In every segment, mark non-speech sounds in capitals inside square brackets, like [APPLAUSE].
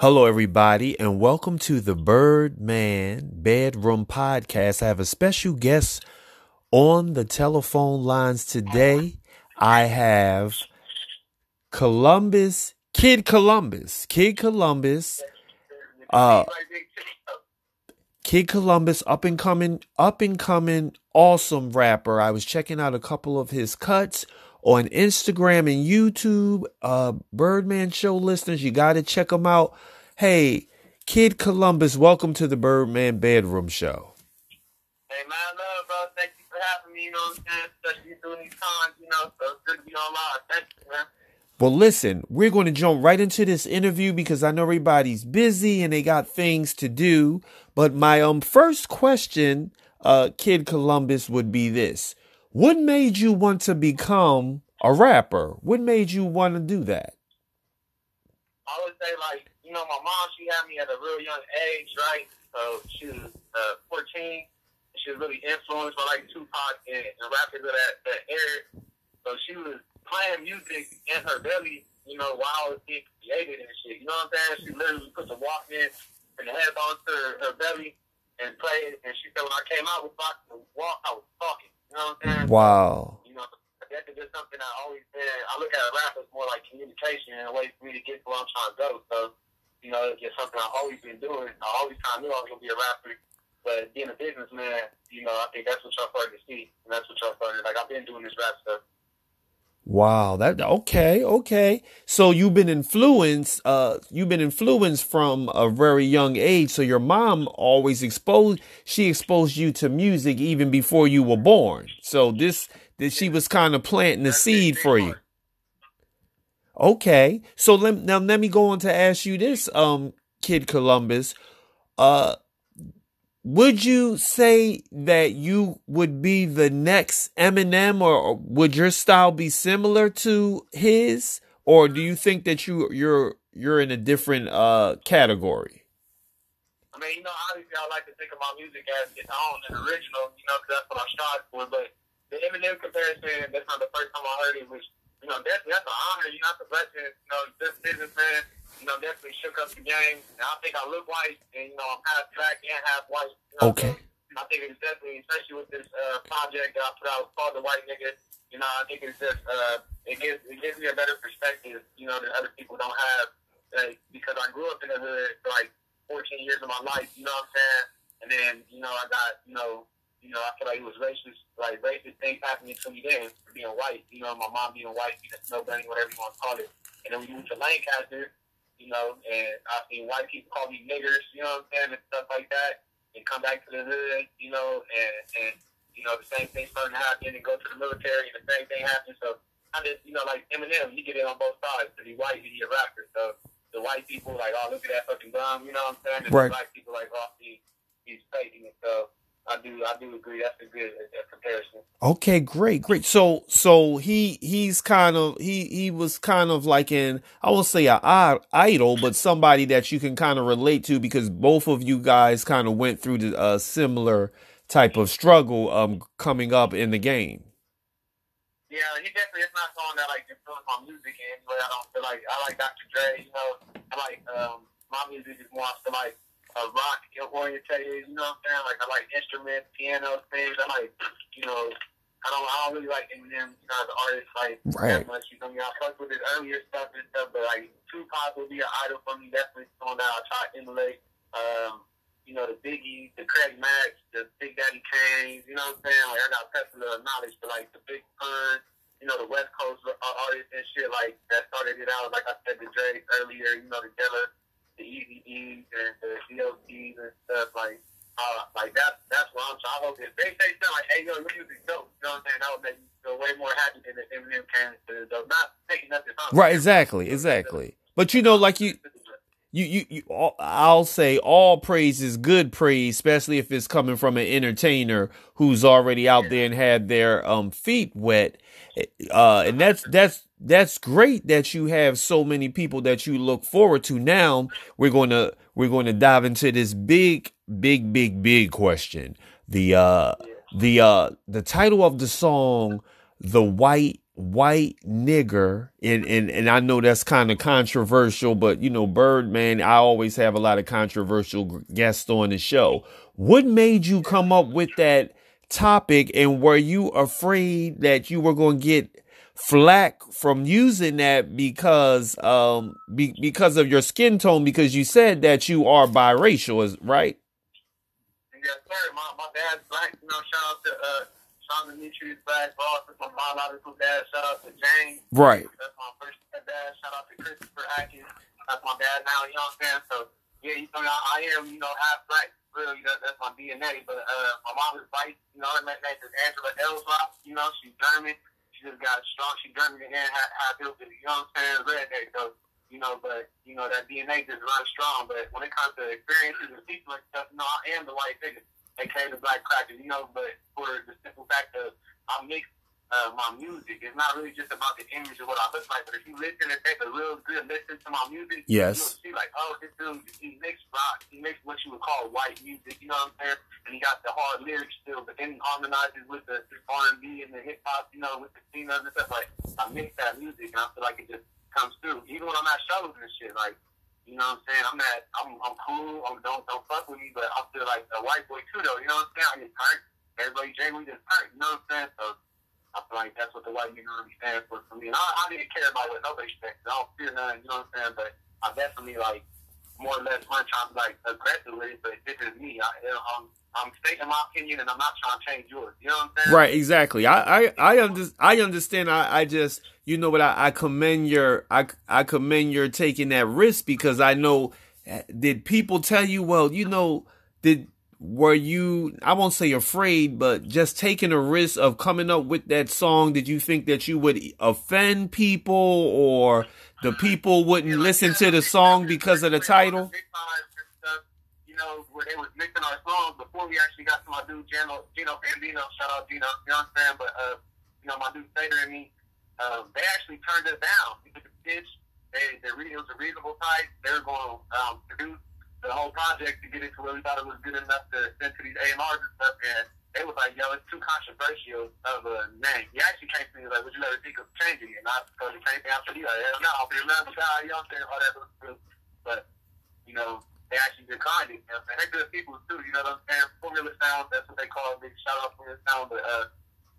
Hello, everybody, and welcome to the Birdman Bedroom Podcast. I have a special guest on the telephone lines today. I have Columbus, Kid Columbus, Kid Columbus, uh, Kid Columbus, up and coming, up and coming, awesome rapper. I was checking out a couple of his cuts on Instagram and YouTube. Uh, Birdman Show listeners, you got to check them out. Hey, Kid Columbus, welcome to the Birdman Bedroom Show. Hey, man, love, bro. Thank you for having me. You know what I'm saying? Especially during these times, you know. So it's good to be on live. Thank you, man. Well, listen, we're going to jump right into this interview because I know everybody's busy and they got things to do. But my um first question, uh, Kid Columbus, would be this: What made you want to become a rapper? What made you want to do that? I would say, like, you know, my mom, she had me at a real young age, right? So she was uh, 14. She was really influenced by, like, Tupac and, and rappers of that, that era. So she was playing music in her belly, you know, while it was being created and shit. You know what I'm saying? She literally put the Walkman and the headphones to her, her belly and played. And she said, when I came out with Box Walk, I was talking. You know what I'm saying? Wow. You know, that's just something I always said. I look at rap as more like communication and a way for me to get to where I'm trying to go. So, you know, it's just something I've always been doing. I always kind of knew I was going to be a rapper. But being a businessman, you know, I think that's what y'all started to see. And that's what y'all started. Like, I've been doing this rap stuff. Wow, that okay, okay. So you've been influenced, uh, you've been influenced from a very young age. So your mom always exposed, she exposed you to music even before you were born. So this, that she was kind of planting the seed for you. Okay. So let now let me go on to ask you this, um, Kid Columbus. Uh would you say that you would be the next Eminem or, would your style be similar to his? Or do you think that you you're you're in a different uh category? I mean, you know, obviously I like to think of my music as its own and original, you know, because that's what I strive for. But the Eminem comparison, that's not the first time I heard it, which, you know, definitely that's an honor, you know, that's a blessing. You know, this businessman, you know, definitely shook up the game. And I think I look white, and, you know, I'm half black and half white. You know, Okay. so I think it's definitely, especially with this uh, project that I put out called The White Nigga, you know, I think it's just, uh, it gives, it gives me a better perspective, you know, that other people don't have. Like, because I grew up in the hood for like 14 years of my life, you know what I'm saying? And then, you know, I got, you know, you know, I feel like it was racist, like racist things happening to me then for being white, you know, my mom being white, being a snow bunny, whatever you want to call it. And then we moved to Lancaster, you know, and I've seen white people call me niggers, you know what I'm saying, and stuff like that, and come back to the hood, you know, and, and you know, the same thing starting to happen and go to the military and the same thing happens. So I just, you know, like Eminem, he get it on both sides. Because he white, he a rapper. So the white people like, oh, look at that fucking bum, you know what I'm saying? And Right. the black people like, oh, he, he's faking it. So I do, I do agree. That's a good uh, comparison. Okay, great, great. So, so he he's kind of he he was kind of like in I won't say a idol, but somebody that you can kind of relate to because both of you guys kind of went through the uh, similar type of struggle um coming up in the game. Yeah, he definitely is not someone that like influence my music in any way. I don't feel like I like Dr. Dre. You know, I like um, my music is more I feel like uh, rock orientated. You know what I'm saying? Like I like instruments, piano things. I like you know. I don't. I don't really like Eminem you know, as an artist like Right. that much. You know, I mean, I fuck with his earlier stuff and stuff, but like Tupac would be an idol for me. Definitely someone that I try to emulate. Um, you know, the Biggie, the Craig Mack, the Big Daddy Kane, you know what I'm saying? Like, I got of knowledge, but like the Big Pun, you know, the West Coast uh, artists and shit, like, that started it out, like I said, the Drake earlier, you know, the Dilla, the Eazy E's and the DLCs and stuff, like, uh, like that, that's what I'm trying to hope. If they say something like, hey, yo, your music's dope, you know what I'm saying? That would make me feel way more happy than if Eminem came to the dope. Not taking nothing from Right, exactly, exactly. But you know, like you you you, you all- I'll say all praise is good praise, especially if it's coming from an entertainer who's already out there and had their um feet wet. Uh and that's that's that's great that you have so many people that you look forward to. Now we're going to we're going to dive into this big big big big question. The uh the uh the title of the song The White white nigger and and and I know that's kind of controversial but you know Birdman I always have a lot of controversial guests on the show what made you come up with that topic and were you afraid that you were going to get flack from using that because um be, because of your skin tone because you said that you are biracial is right yes sir my, my dad's black you know shout out to uh Sean Demetrius Black Boss. That's my biological dad. Shout out to James. Right. That's my first dad. Shout out to Christopher Atkins. That's my dad now, you know what I'm saying? So, yeah, you know, I am, you know, half black. Really, that, that's my DNA. But uh, my mom is white. You know, her name is Angela Ellsworth. You know, she's German. She just got strong. She's German and had, had built it. You know what I'm saying? Redneck. So, you know, but, you know, that DNA just runs strong. But when it comes to experiences and people and stuff, you I am the white nigga aka the Black Cracker, you know, but for the simple fact of I mix uh, my music. It's not really just about the image of what I look like, but if you listen and take a real good listen to my music, yes. you'll see like, oh, this dude, he makes rock, he makes what you would call white music, you know what I'm saying? And he got the hard lyrics still, but then he harmonizes with the R&B and the hip hop, you know, with the singers and stuff. Like, I mix that music, and I feel like it just comes through. Even when I'm at shows and shit, like, you know what I'm saying? I'm not, I'm, I'm cool. I'm, don't, don't fuck with me, but I feel like a white boy too, though. You know what I'm saying? I get turned. Everybody, Jay, we just turned. You know what I'm saying? So I feel like that's what the white nigga really stands for for me. And I, I didn't care about what nobody expects. I don't fear none. You know what I'm saying? But I definitely like more or less one trying to like aggressive with it. But this is me. I, I'm, I'm stating my opinion, and I'm not trying to change yours. You know what I'm saying? Right. Exactly. I, I, I, under, I understand. I, I just you know what I, I commend your I I commend your taking that risk because I know eh, did people tell you well you know did were you I won't say afraid but just taking a risk of coming up with that song? Did you think that you would offend people or the people wouldn't listen to the song because of the title? You know where they was mixing our songs before we actually got to my dude Gino Gino Bambino shout out Gino you know what I'm saying? But uh you know my dude Sater and me um, they actually turned it down. Because the pitch, they, they it was a reasonable price. They were going to um, produce the whole project to get it to where we thought it was good enough to send to these A&Rs stuff. And they was like, yo, it's too controversial of a name. He actually came to me like, would you ever think of changing it? And I told the same thing. I said, yeah, hell no, I'll be another guy, you know what I'm saying? All that But, you know, they actually declined it. You know what? They're good people too, you know what I'm saying? Formula Sound, that's what they call it. Big shout out Formula Sound. But, uh,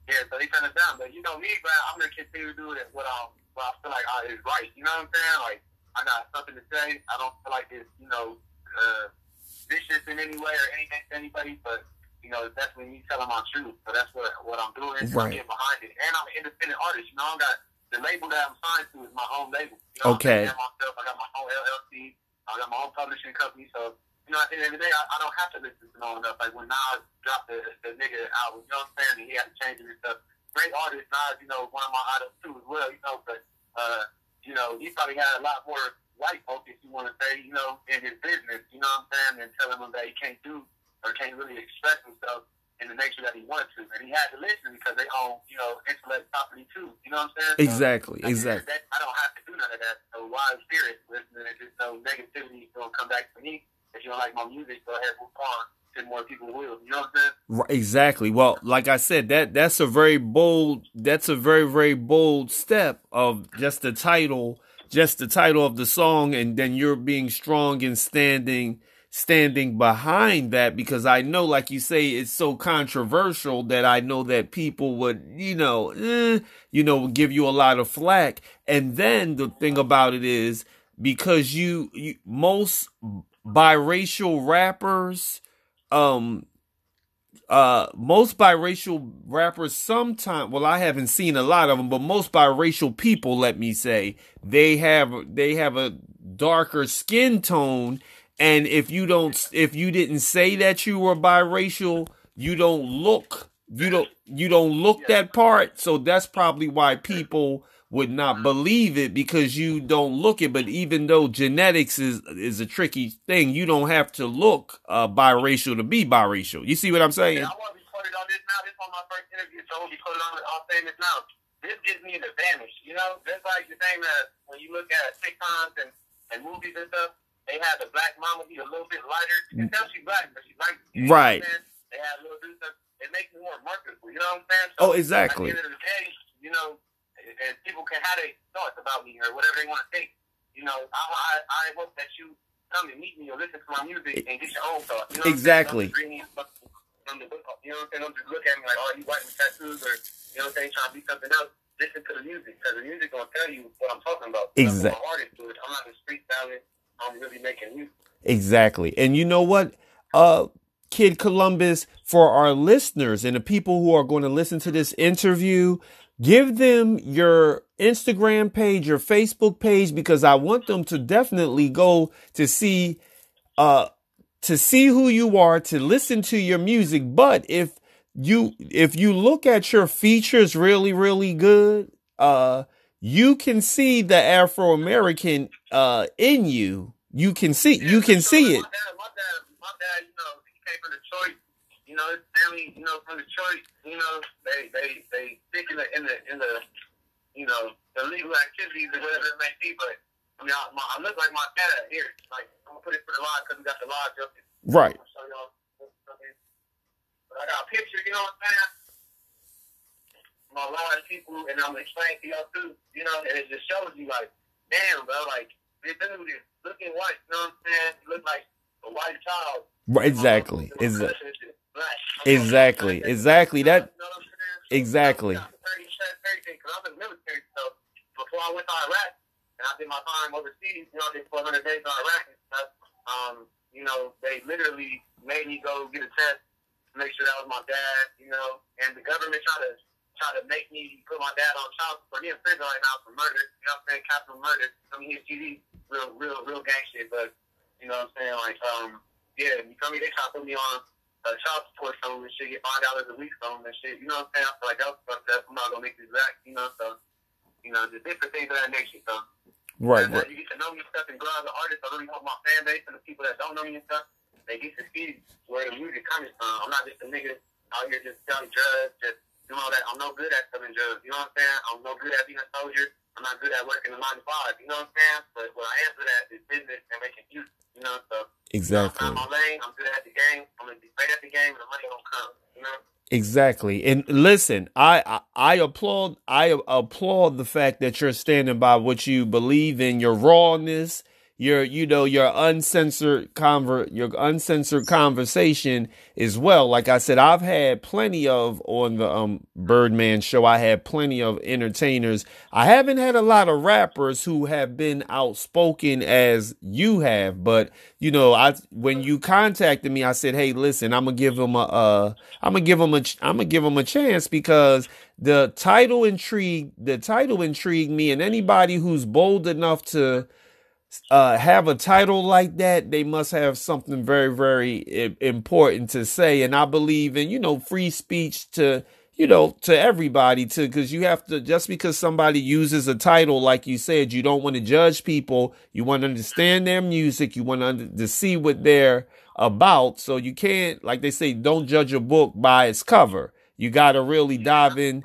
yeah, so they turned it down. But you know me, bro, I'm gonna continue to do it what I'm, what I feel like uh, is right. You know what I'm saying? Like I got something to say. I don't feel like it's you know uh, vicious in any way or anything to anybody, but you know it's definitely me telling my truth. So that's what what I'm doing. Right. I'm behind it, and I'm an independent artist. You know, I got the label that I'm signed to is my own label. You know, okay. I myself. I got my own LLC. I got my own publishing company. So you know, at the end of the day, I, I don't have to listen to no one else. Like when Nas dropped the, the nigga album, you know what I'm saying? And he had to change it and stuff. Great artist, Nas, you know, one of my idols too as well, you know, but, uh, you know, he probably had a lot more white focus, you want to say, you know, in his business, you know what I'm saying? And telling him that he can't do or can't really express himself in the nature that he wants to. And he had to listen because they own, you know, intellect property too. You know what I'm saying? Exactly, so, exactly. That, I don't have to do none of that. So why is spirit listening? If there's no negativity going to come back to me, if you don't like my music, go ahead, move on. And more people will. You know what I'm saying? Right, exactly. Well, like I said, that that's a very bold. That's a very very bold step of just the title, just the title of the song, and then you're being strong and standing standing behind that because I know, like you say, it's so controversial that I know that people would, you know, eh, you know, give you a lot of flack. And then the thing about it is because you, you most biracial rappers um uh most biracial rappers sometimes well i haven't seen a lot of them but most biracial people let me say they have they have a darker skin tone. And if you don't if you didn't say that you were biracial you don't look you don't you don't look that part. So that's probably why people would not believe it because you don't look it. But even though genetics is is a tricky thing, you don't have to look uh, biracial to be biracial. You see what I'm saying? Yeah, I want to be quoted on this now. This is on my first interview, so I want to be quoted on it. I'll say this now. This gives me an advantage. You know, just like the thing that when you look at sitcoms and, and movies and stuff, they have the black mama be a little bit lighter. You can tell she's black, but she's light. right. They have little do stuff. It makes me more marketable. You know what I'm saying? So oh, exactly. At the end of the day, you know, and people can have their thoughts about me or whatever they want to think. You know, I, I, I hope that you come and meet me or listen to my music and get your own thoughts. You know exactly. From the book, you know what I'm saying? Don't just look at me like, oh, you white with tattoos or, you know what I'm saying, trying to be something else. Listen to the music because the music going to tell you what I'm talking about. Exactly. I'm, artist, dude. I'm not a street talent. I'm really making music. Exactly. And you know what? Uh, Kid Columbus, for our listeners and the people who are going to listen to this interview, give them your Instagram page, your Facebook page, because I want them to definitely go to see, uh, to see who you are, to listen to your music. But if you, if you look at your features really, really good, uh, you can see the Afro American, uh, in you. You can see, you can see it. My dad, my dad, my dad, you know, he came from Detroit you know, his family, you know, from Detroit, you know, they they they stick in the in the in the you know illegal activities or whatever it may be. But I mean, I, my, I look like my dad here. Like I'm gonna put it for the lodge because we got the lodge up. Right. I'm show y'all. But I got a picture. You know what I'm saying? My lodge people, and I'm explaining to y'all too. You know, and it just shows you like, damn, bro, like this dude is looking white. You know what I'm saying? He look like a white child. Right. Exactly. Exactly. Exactly. Exactly. That. Exactly. Because I'm in the military, so before I went to Iraq and I did my time overseas, you know, I did 400 days in Iraq and stuff. Um, you know, they literally made me go get a test to make sure that was my dad. You know, and the government tried to try to make me put my dad on child support. He in prison right now for murder. You know what I'm saying? Capital murder. I mean, real, real, real gang shit. But you know what I'm saying? Like, um, yeah, you tell me they try to put me on uh, child support from and shit, get five dollars a week from and shit. You know what I'm saying? I feel like that was fucked up. I'm not gonna make this back. You know, so you know, the different things of that nature. So right, right. You get to know me and stuff and grow as an artist. I really hope my fan base and the people that don't know me and stuff, they get to see where the music coming from. I'm not just a nigga out here just selling drugs, just doing all that. I'm no good at selling drugs. You know what I'm saying? I'm no good at being a soldier. I'm not good at working the nine to five. You know what I'm saying? But what I am good at is business and making music. You know, so exactly. I'm my lane. I'm good at the game. I'm gonna be great at the game, and the money gonna come. You know. Exactly. And listen, I, I, I applaud I applaud the fact that you're standing by what you believe in, your rawness, your you know your uncensored conver your uncensored conversation as well. Like i said i've had plenty of on the um birdman show. I had plenty of entertainers. I haven't had a lot of rappers who have been outspoken as you have but you know i when you contacted me i said hey listen i'm gonna give them a uh i'm gonna give them a i'm gonna give them a chance because the title intrigued the title intrigued me and anybody who's bold enough to uh, have a title like that, they must have something very, very important to say. And I believe in, you know, free speech to, you know, to everybody to, cause you have to, just because somebody uses a title, like you said, you don't want to judge people. You want to understand their music. You want to, to see what they're about. So you can't, like they say, don't judge a book by its cover. You got to really dive in.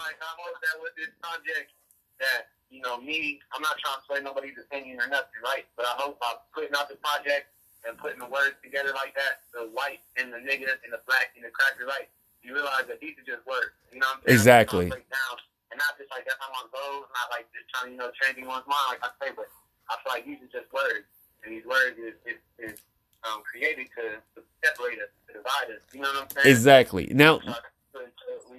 Know, me, I'm not trying to sway nobody's opinion or nothing, right? But I hope by putting out the project and putting the words together like that, the white and the nigga and the black and the cracker, right? You realize that these are just words. You know what I'm saying? Exactly. Down. And not just like that's how my goals, not like just trying, to, you know, changing one's mind, like I say, but I feel like these are just words. And these words is, is, is um, created to, to separate us, to divide us. You know what I'm saying? Exactly. Now,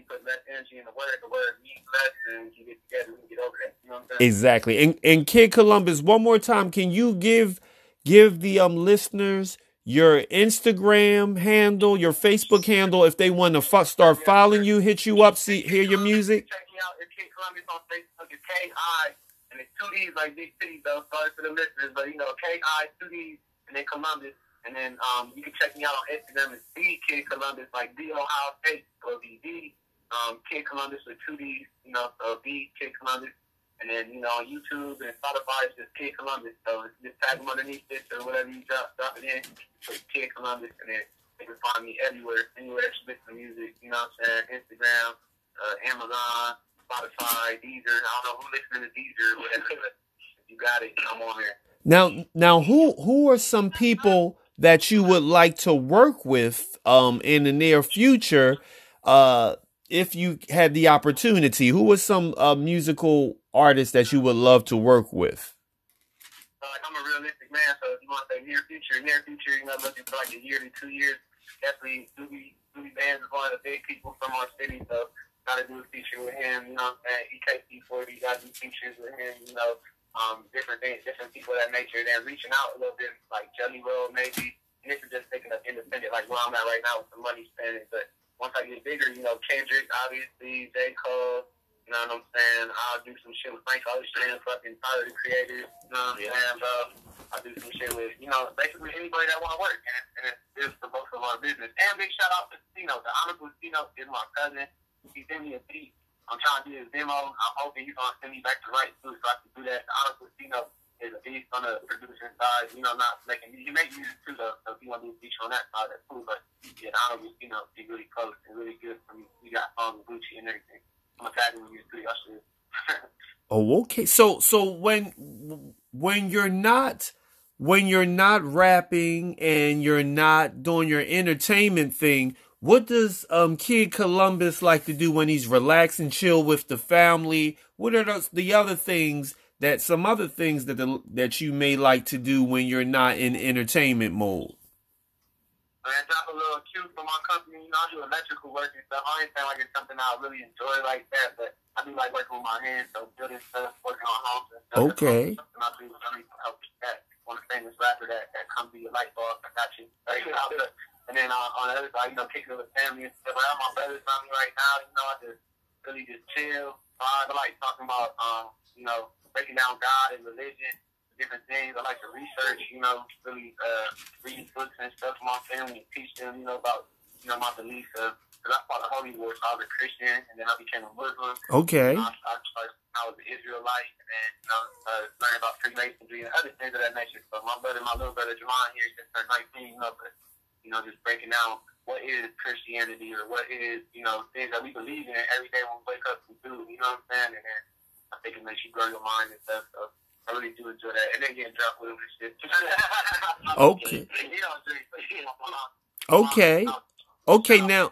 put less energy in the word, the word means less, and you get together, we get over that. You know exactly. And and Kid Columbus, one more time, can you give give the um listeners your Instagram handle, your Facebook handle, if they want to start following you, hit you up, see hear your music. Check me out. It's Kid Columbus on Facebook. It's K I and it's two D's like big city though. Sorry for the listeners, but you know K I two D's and then Columbus. And then um, you can check me out on Instagram. It's D Kid Columbus, like D Ohio State or D D um, Kid Columbus with 2D, you know, so B Kid Columbus. And then, you know, on YouTube and Spotify, it's just Kid Columbus. So just tag them underneath this or whatever you drop, drop it in, put Kid Columbus, and then they can find me everywhere, anywhere you listen to music, you know what I'm saying? Instagram, uh, Amazon, Spotify, Deezer. I don't know who listening to Deezer, whatever. if you got it, I'm on there. Now, now, who who are some people that you would like to work with um, in the near future? Uh, if you had the opportunity, who was some uh, musical artist that you would love to work with? Uh, I'm a realistic man, so if you want to say near future, near future, you know, looking for like a year to two years. Definitely, Doobie Doobie Bands is one of the big people from our city, so gotta do a feature with him. You know what I'm saying? EKC40, gotta do features with him. You know, um, different things, different people of that nature. Then reaching out a little bit, like Jelly Roll, maybe. And this is just thinking of independent, like where I'm at right now with the money spending. But once I get bigger, you know, Kendrick, obviously, J. Cole, you know what I'm saying? I'll do some shit with Frank Ocean, fucking Tyler the Creator, you know what I'm saying, bro? I'll do some shit with, you know, basically anybody that want to work. And, and it's, it's for both of our business. And big shout out to Cino. The Honorable Cino is my cousin. He sent me a beat. I'm trying to do his demo. I'm hoping he's going to send me back to right too so I can do that. The Honorable Cino is a beast on the producer side. You know, not making, he make music too, though. So if you want to do on that side, that's cool. But yeah, the Honorable Cino be really close and really good for me. We got with Gucci and everything. I'm a tag with you too. Y'all. [LAUGHS] Oh, okay. So, so when when you're not when you're not rapping and you're not doing your entertainment thing, what does um Kid Columbus like to do when he's relaxed and chill with the family? What are those, the other things that some other things that the, that you may like to do when you're not in entertainment mode? Man, drop a little cue for my company. You know, I do electrical work and stuff. I ain't saying like it's something I really enjoy like that, but I do like working with my hands, so building stuff, working on homes and stuff. Okay. That's something I do really help that. One famous rapper that, that comes to your light bulb, I got you. [LAUGHS] Right? And then uh, on the other side, you know, kicking it with family and stuff. I have my brothers me right now. You know, I just really just chill. I like talking about, um, you know, breaking down God and religion different things. I like to research, you know, really uh, read books and stuff for my family and teach them, you know, about, you know, my beliefs of, because I fought the Holy War, so I was a Christian, and then I became a Muslim. Okay. I, I, I was an Israelite, and then, you know, uh, learning about Freemasonry and other things of that nature. So my brother, my little brother Jamon here, just turned 19, you know, but, you know, just breaking down what is Christianity or what is, you know, things that we believe in every day when we wake up and do, you know what I'm saying? And then I think it makes you grow your mind and stuff, so I really do enjoy that. And then getting drunk with him and shit. [LAUGHS] Okay. Okay. Okay, now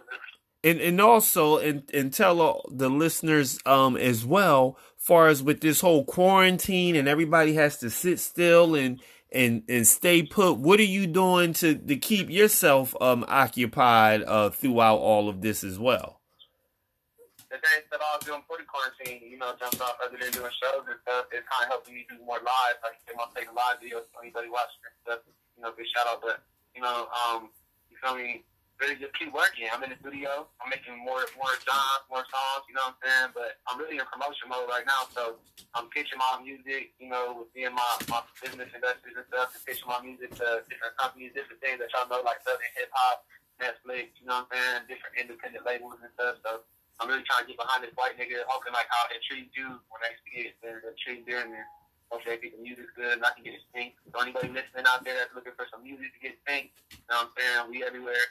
and and also and and tell all the listeners um as well far as with this whole quarantine and everybody has to sit still and and and stay put what are you doing to to keep yourself um occupied uh throughout all of this as well the things that I was doing the quarantine, you know, jumped off other than doing shows and stuff, it's kind of helping me do more live. Like, I'm taking live videos for anybody watching and stuff. You know, big shout out, but, you know, um, you feel me? Really just keep working. I'm in the studio. I'm making more more jobs, more songs, you know what I'm saying? But I'm really in promotion mode right now, so I'm pitching my music, you know, with being my, my business investors and stuff, and pitching my music to different companies, different things that y'all know, like Southern Hip Hop, Netflix, you know what I'm saying? Different independent labels and stuff, so I'm really trying to get behind this white nigga, hoping like how it treats you when they see it, they're treating them and hopefully they think the music's good and I can get it synced. So anybody listening out there that's looking for some music to get synced, you know what I'm saying? We everywhere.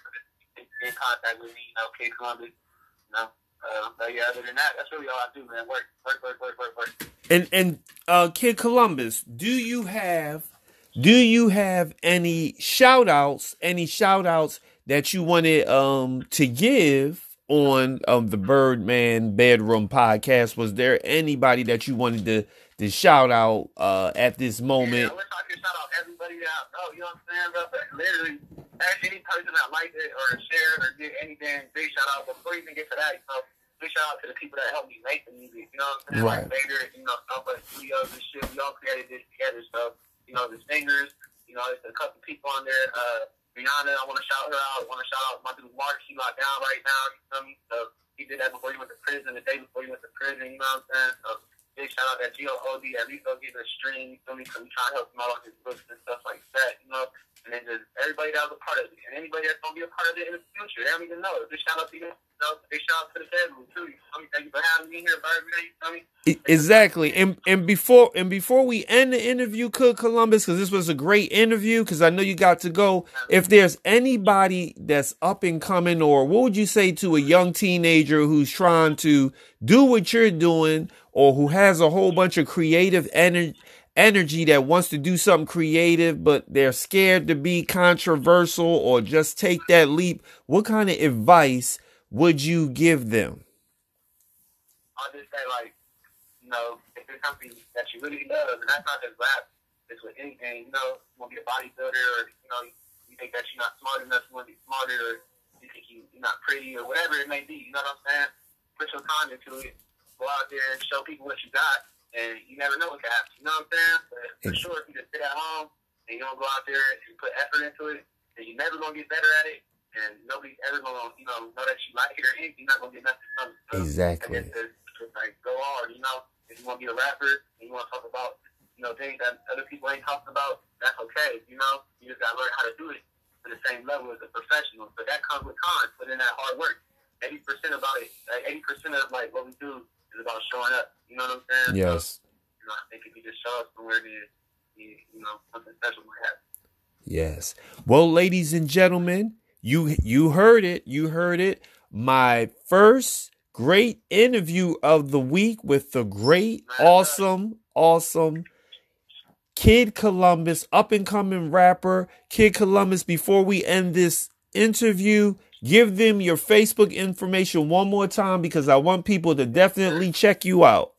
In contact with me, you know, Kid Columbus, you know. Uh, but yeah, other than that, that's really all I do, man. Work, work, work, work, work, work. And and uh, Kid Columbus, do you have do you have any shout outs, any shout outs that you wanted um to give on um the Birdman Bedroom podcast? Was there anybody that you wanted to to shout out uh at this moment? Yeah, I wish I could shout out everybody that I know, you know what I'm saying? But literally, any person that liked it or shared or did anything, big shout out. Before you even get to that, you know, big shout out to the people that helped me make the music, you know what I'm saying? Right. Like Vader, you know, Southwest Studios and shit. We all created this together. So, you know, the singers, you know, there's a couple people on there. Uh, Rihanna, I want to shout her out. I want to shout out my dude Mark. He locked down right now. You feel me? So he did that before he went to prison. The day before he went to prison. You know what I'm saying? So big shout out that G-O-O-D. At least go get a stream. You feel me? Because we trying to help him out on his books and stuff like that. You know? And then just everybody that was a part of it. And anybody that's going to be a part of it in the future. They don't even know. Big shout out to you. Big shout out to the family, too. You feel me? Thank you for having me here. You feel me? Exactly, and and before and before we end the interview, Kid Columbus, because this was a great interview. Because I know you got to go. If there's anybody that's up and coming, or what would you say to a young teenager who's trying to do what you're doing, or who has a whole bunch of creative energy? Energy that wants to do something creative, but they're scared to be controversial or just take that leap. What kind of advice would you give them? I'll just say, like, know, if to something that you really love, and that's not just rap. It's with anything. You know, you want to be a bodybuilder, or you know, you think that you're not smart enough, you want to be smarter, or you think you, you're not pretty, or whatever it may be. You know what I'm saying? Put your time into it. Go out there and show people what you got, and you never know what can happen. You know what I'm saying? But for mm. sure, if you just sit at home and you don't go out there and put effort into it, then you're never gonna get better at it and nobody's ever gonna, you know, know that you like it or anything. You're not gonna get nothing from it. So Exactly. I guess it's just like go hard, you know. If you want to be a rapper and you want to talk about, you know, things that other people ain't talking about, that's okay. You know, you just gotta learn how to do it to the same level as a professional. But that comes with time. Put in that hard work. Eighty percent about it. Like eighty percent of like what we do is about showing up. You know what I'm saying? Yes. So, you know, I think if you just show up somewhere, then you, you know something special might happen. Yes. Well, ladies and gentlemen, you you heard it. You heard it. My first great interview of the week with the great, awesome, awesome Kid Columbus, up and coming rapper. Kid Columbus, before we end this interview, give them your Facebook information one more time because I want people to definitely check you out.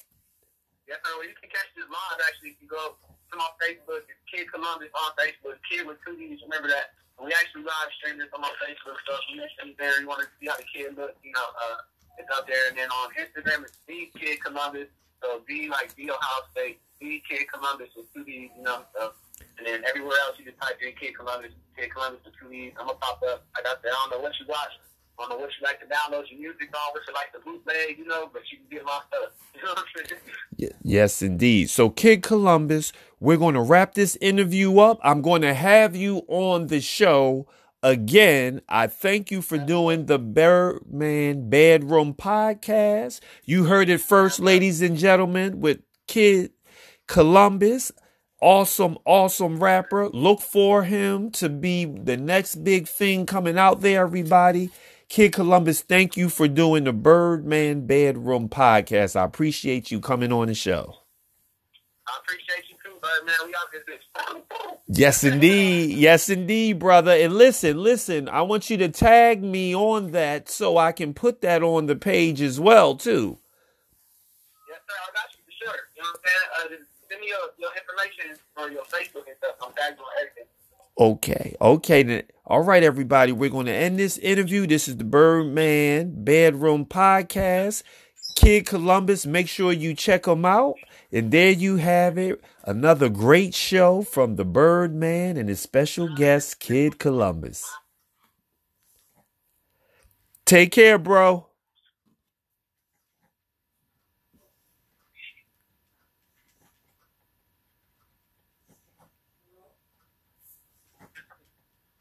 Yes, sir. Well, you can catch this live actually if you go to my Facebook. It's Kid Columbus on Facebook. Kid with two D's. Remember that. We actually live stream this on my Facebook. So if you there, you want to see how the kid looks, you know, uh, it's up there. And then on Instagram, it's the Kid Columbus. So B like D Ohio State. The Kid Columbus with two D's, you know. So, and then everywhere else, you just type in Kid Columbus, Kid Columbus with two D's. I'm gonna pop up. I got the, I don't know what you watch. I don't know what you like to download your music on, what you like to bootleg, you know, but you can get my stuff. [LAUGHS] You know what I'm saying? Yes, indeed. So, Kid Columbus, we're going to wrap this interview up. I'm going to have you on the show again. I thank you for doing the Birdman Bedroom podcast. You heard it first, ladies and gentlemen, with Kid Columbus. Awesome, awesome rapper. Look for him to be the next big thing coming out there, everybody. Kid Columbus, thank you for doing the Birdman Bedroom podcast. I appreciate you coming on the show. I appreciate you too, but man, we out this bitch. Yes, indeed. Yes, indeed, brother. And listen, listen, I want you to tag me on that so I can put that on the page as well, too. Yes, sir. I got you for sure. You know what I'm saying? Uh, send me your, your information on your Facebook and stuff. I'm tagged on everything. Okay. Okay. Then. All right, everybody. We're going to end this interview. This is the Birdman Bedroom Podcast. Kid Columbus, make sure you check them out. And there you have it. Another great show from the Birdman and his special guest, Kid Columbus. Take care, bro.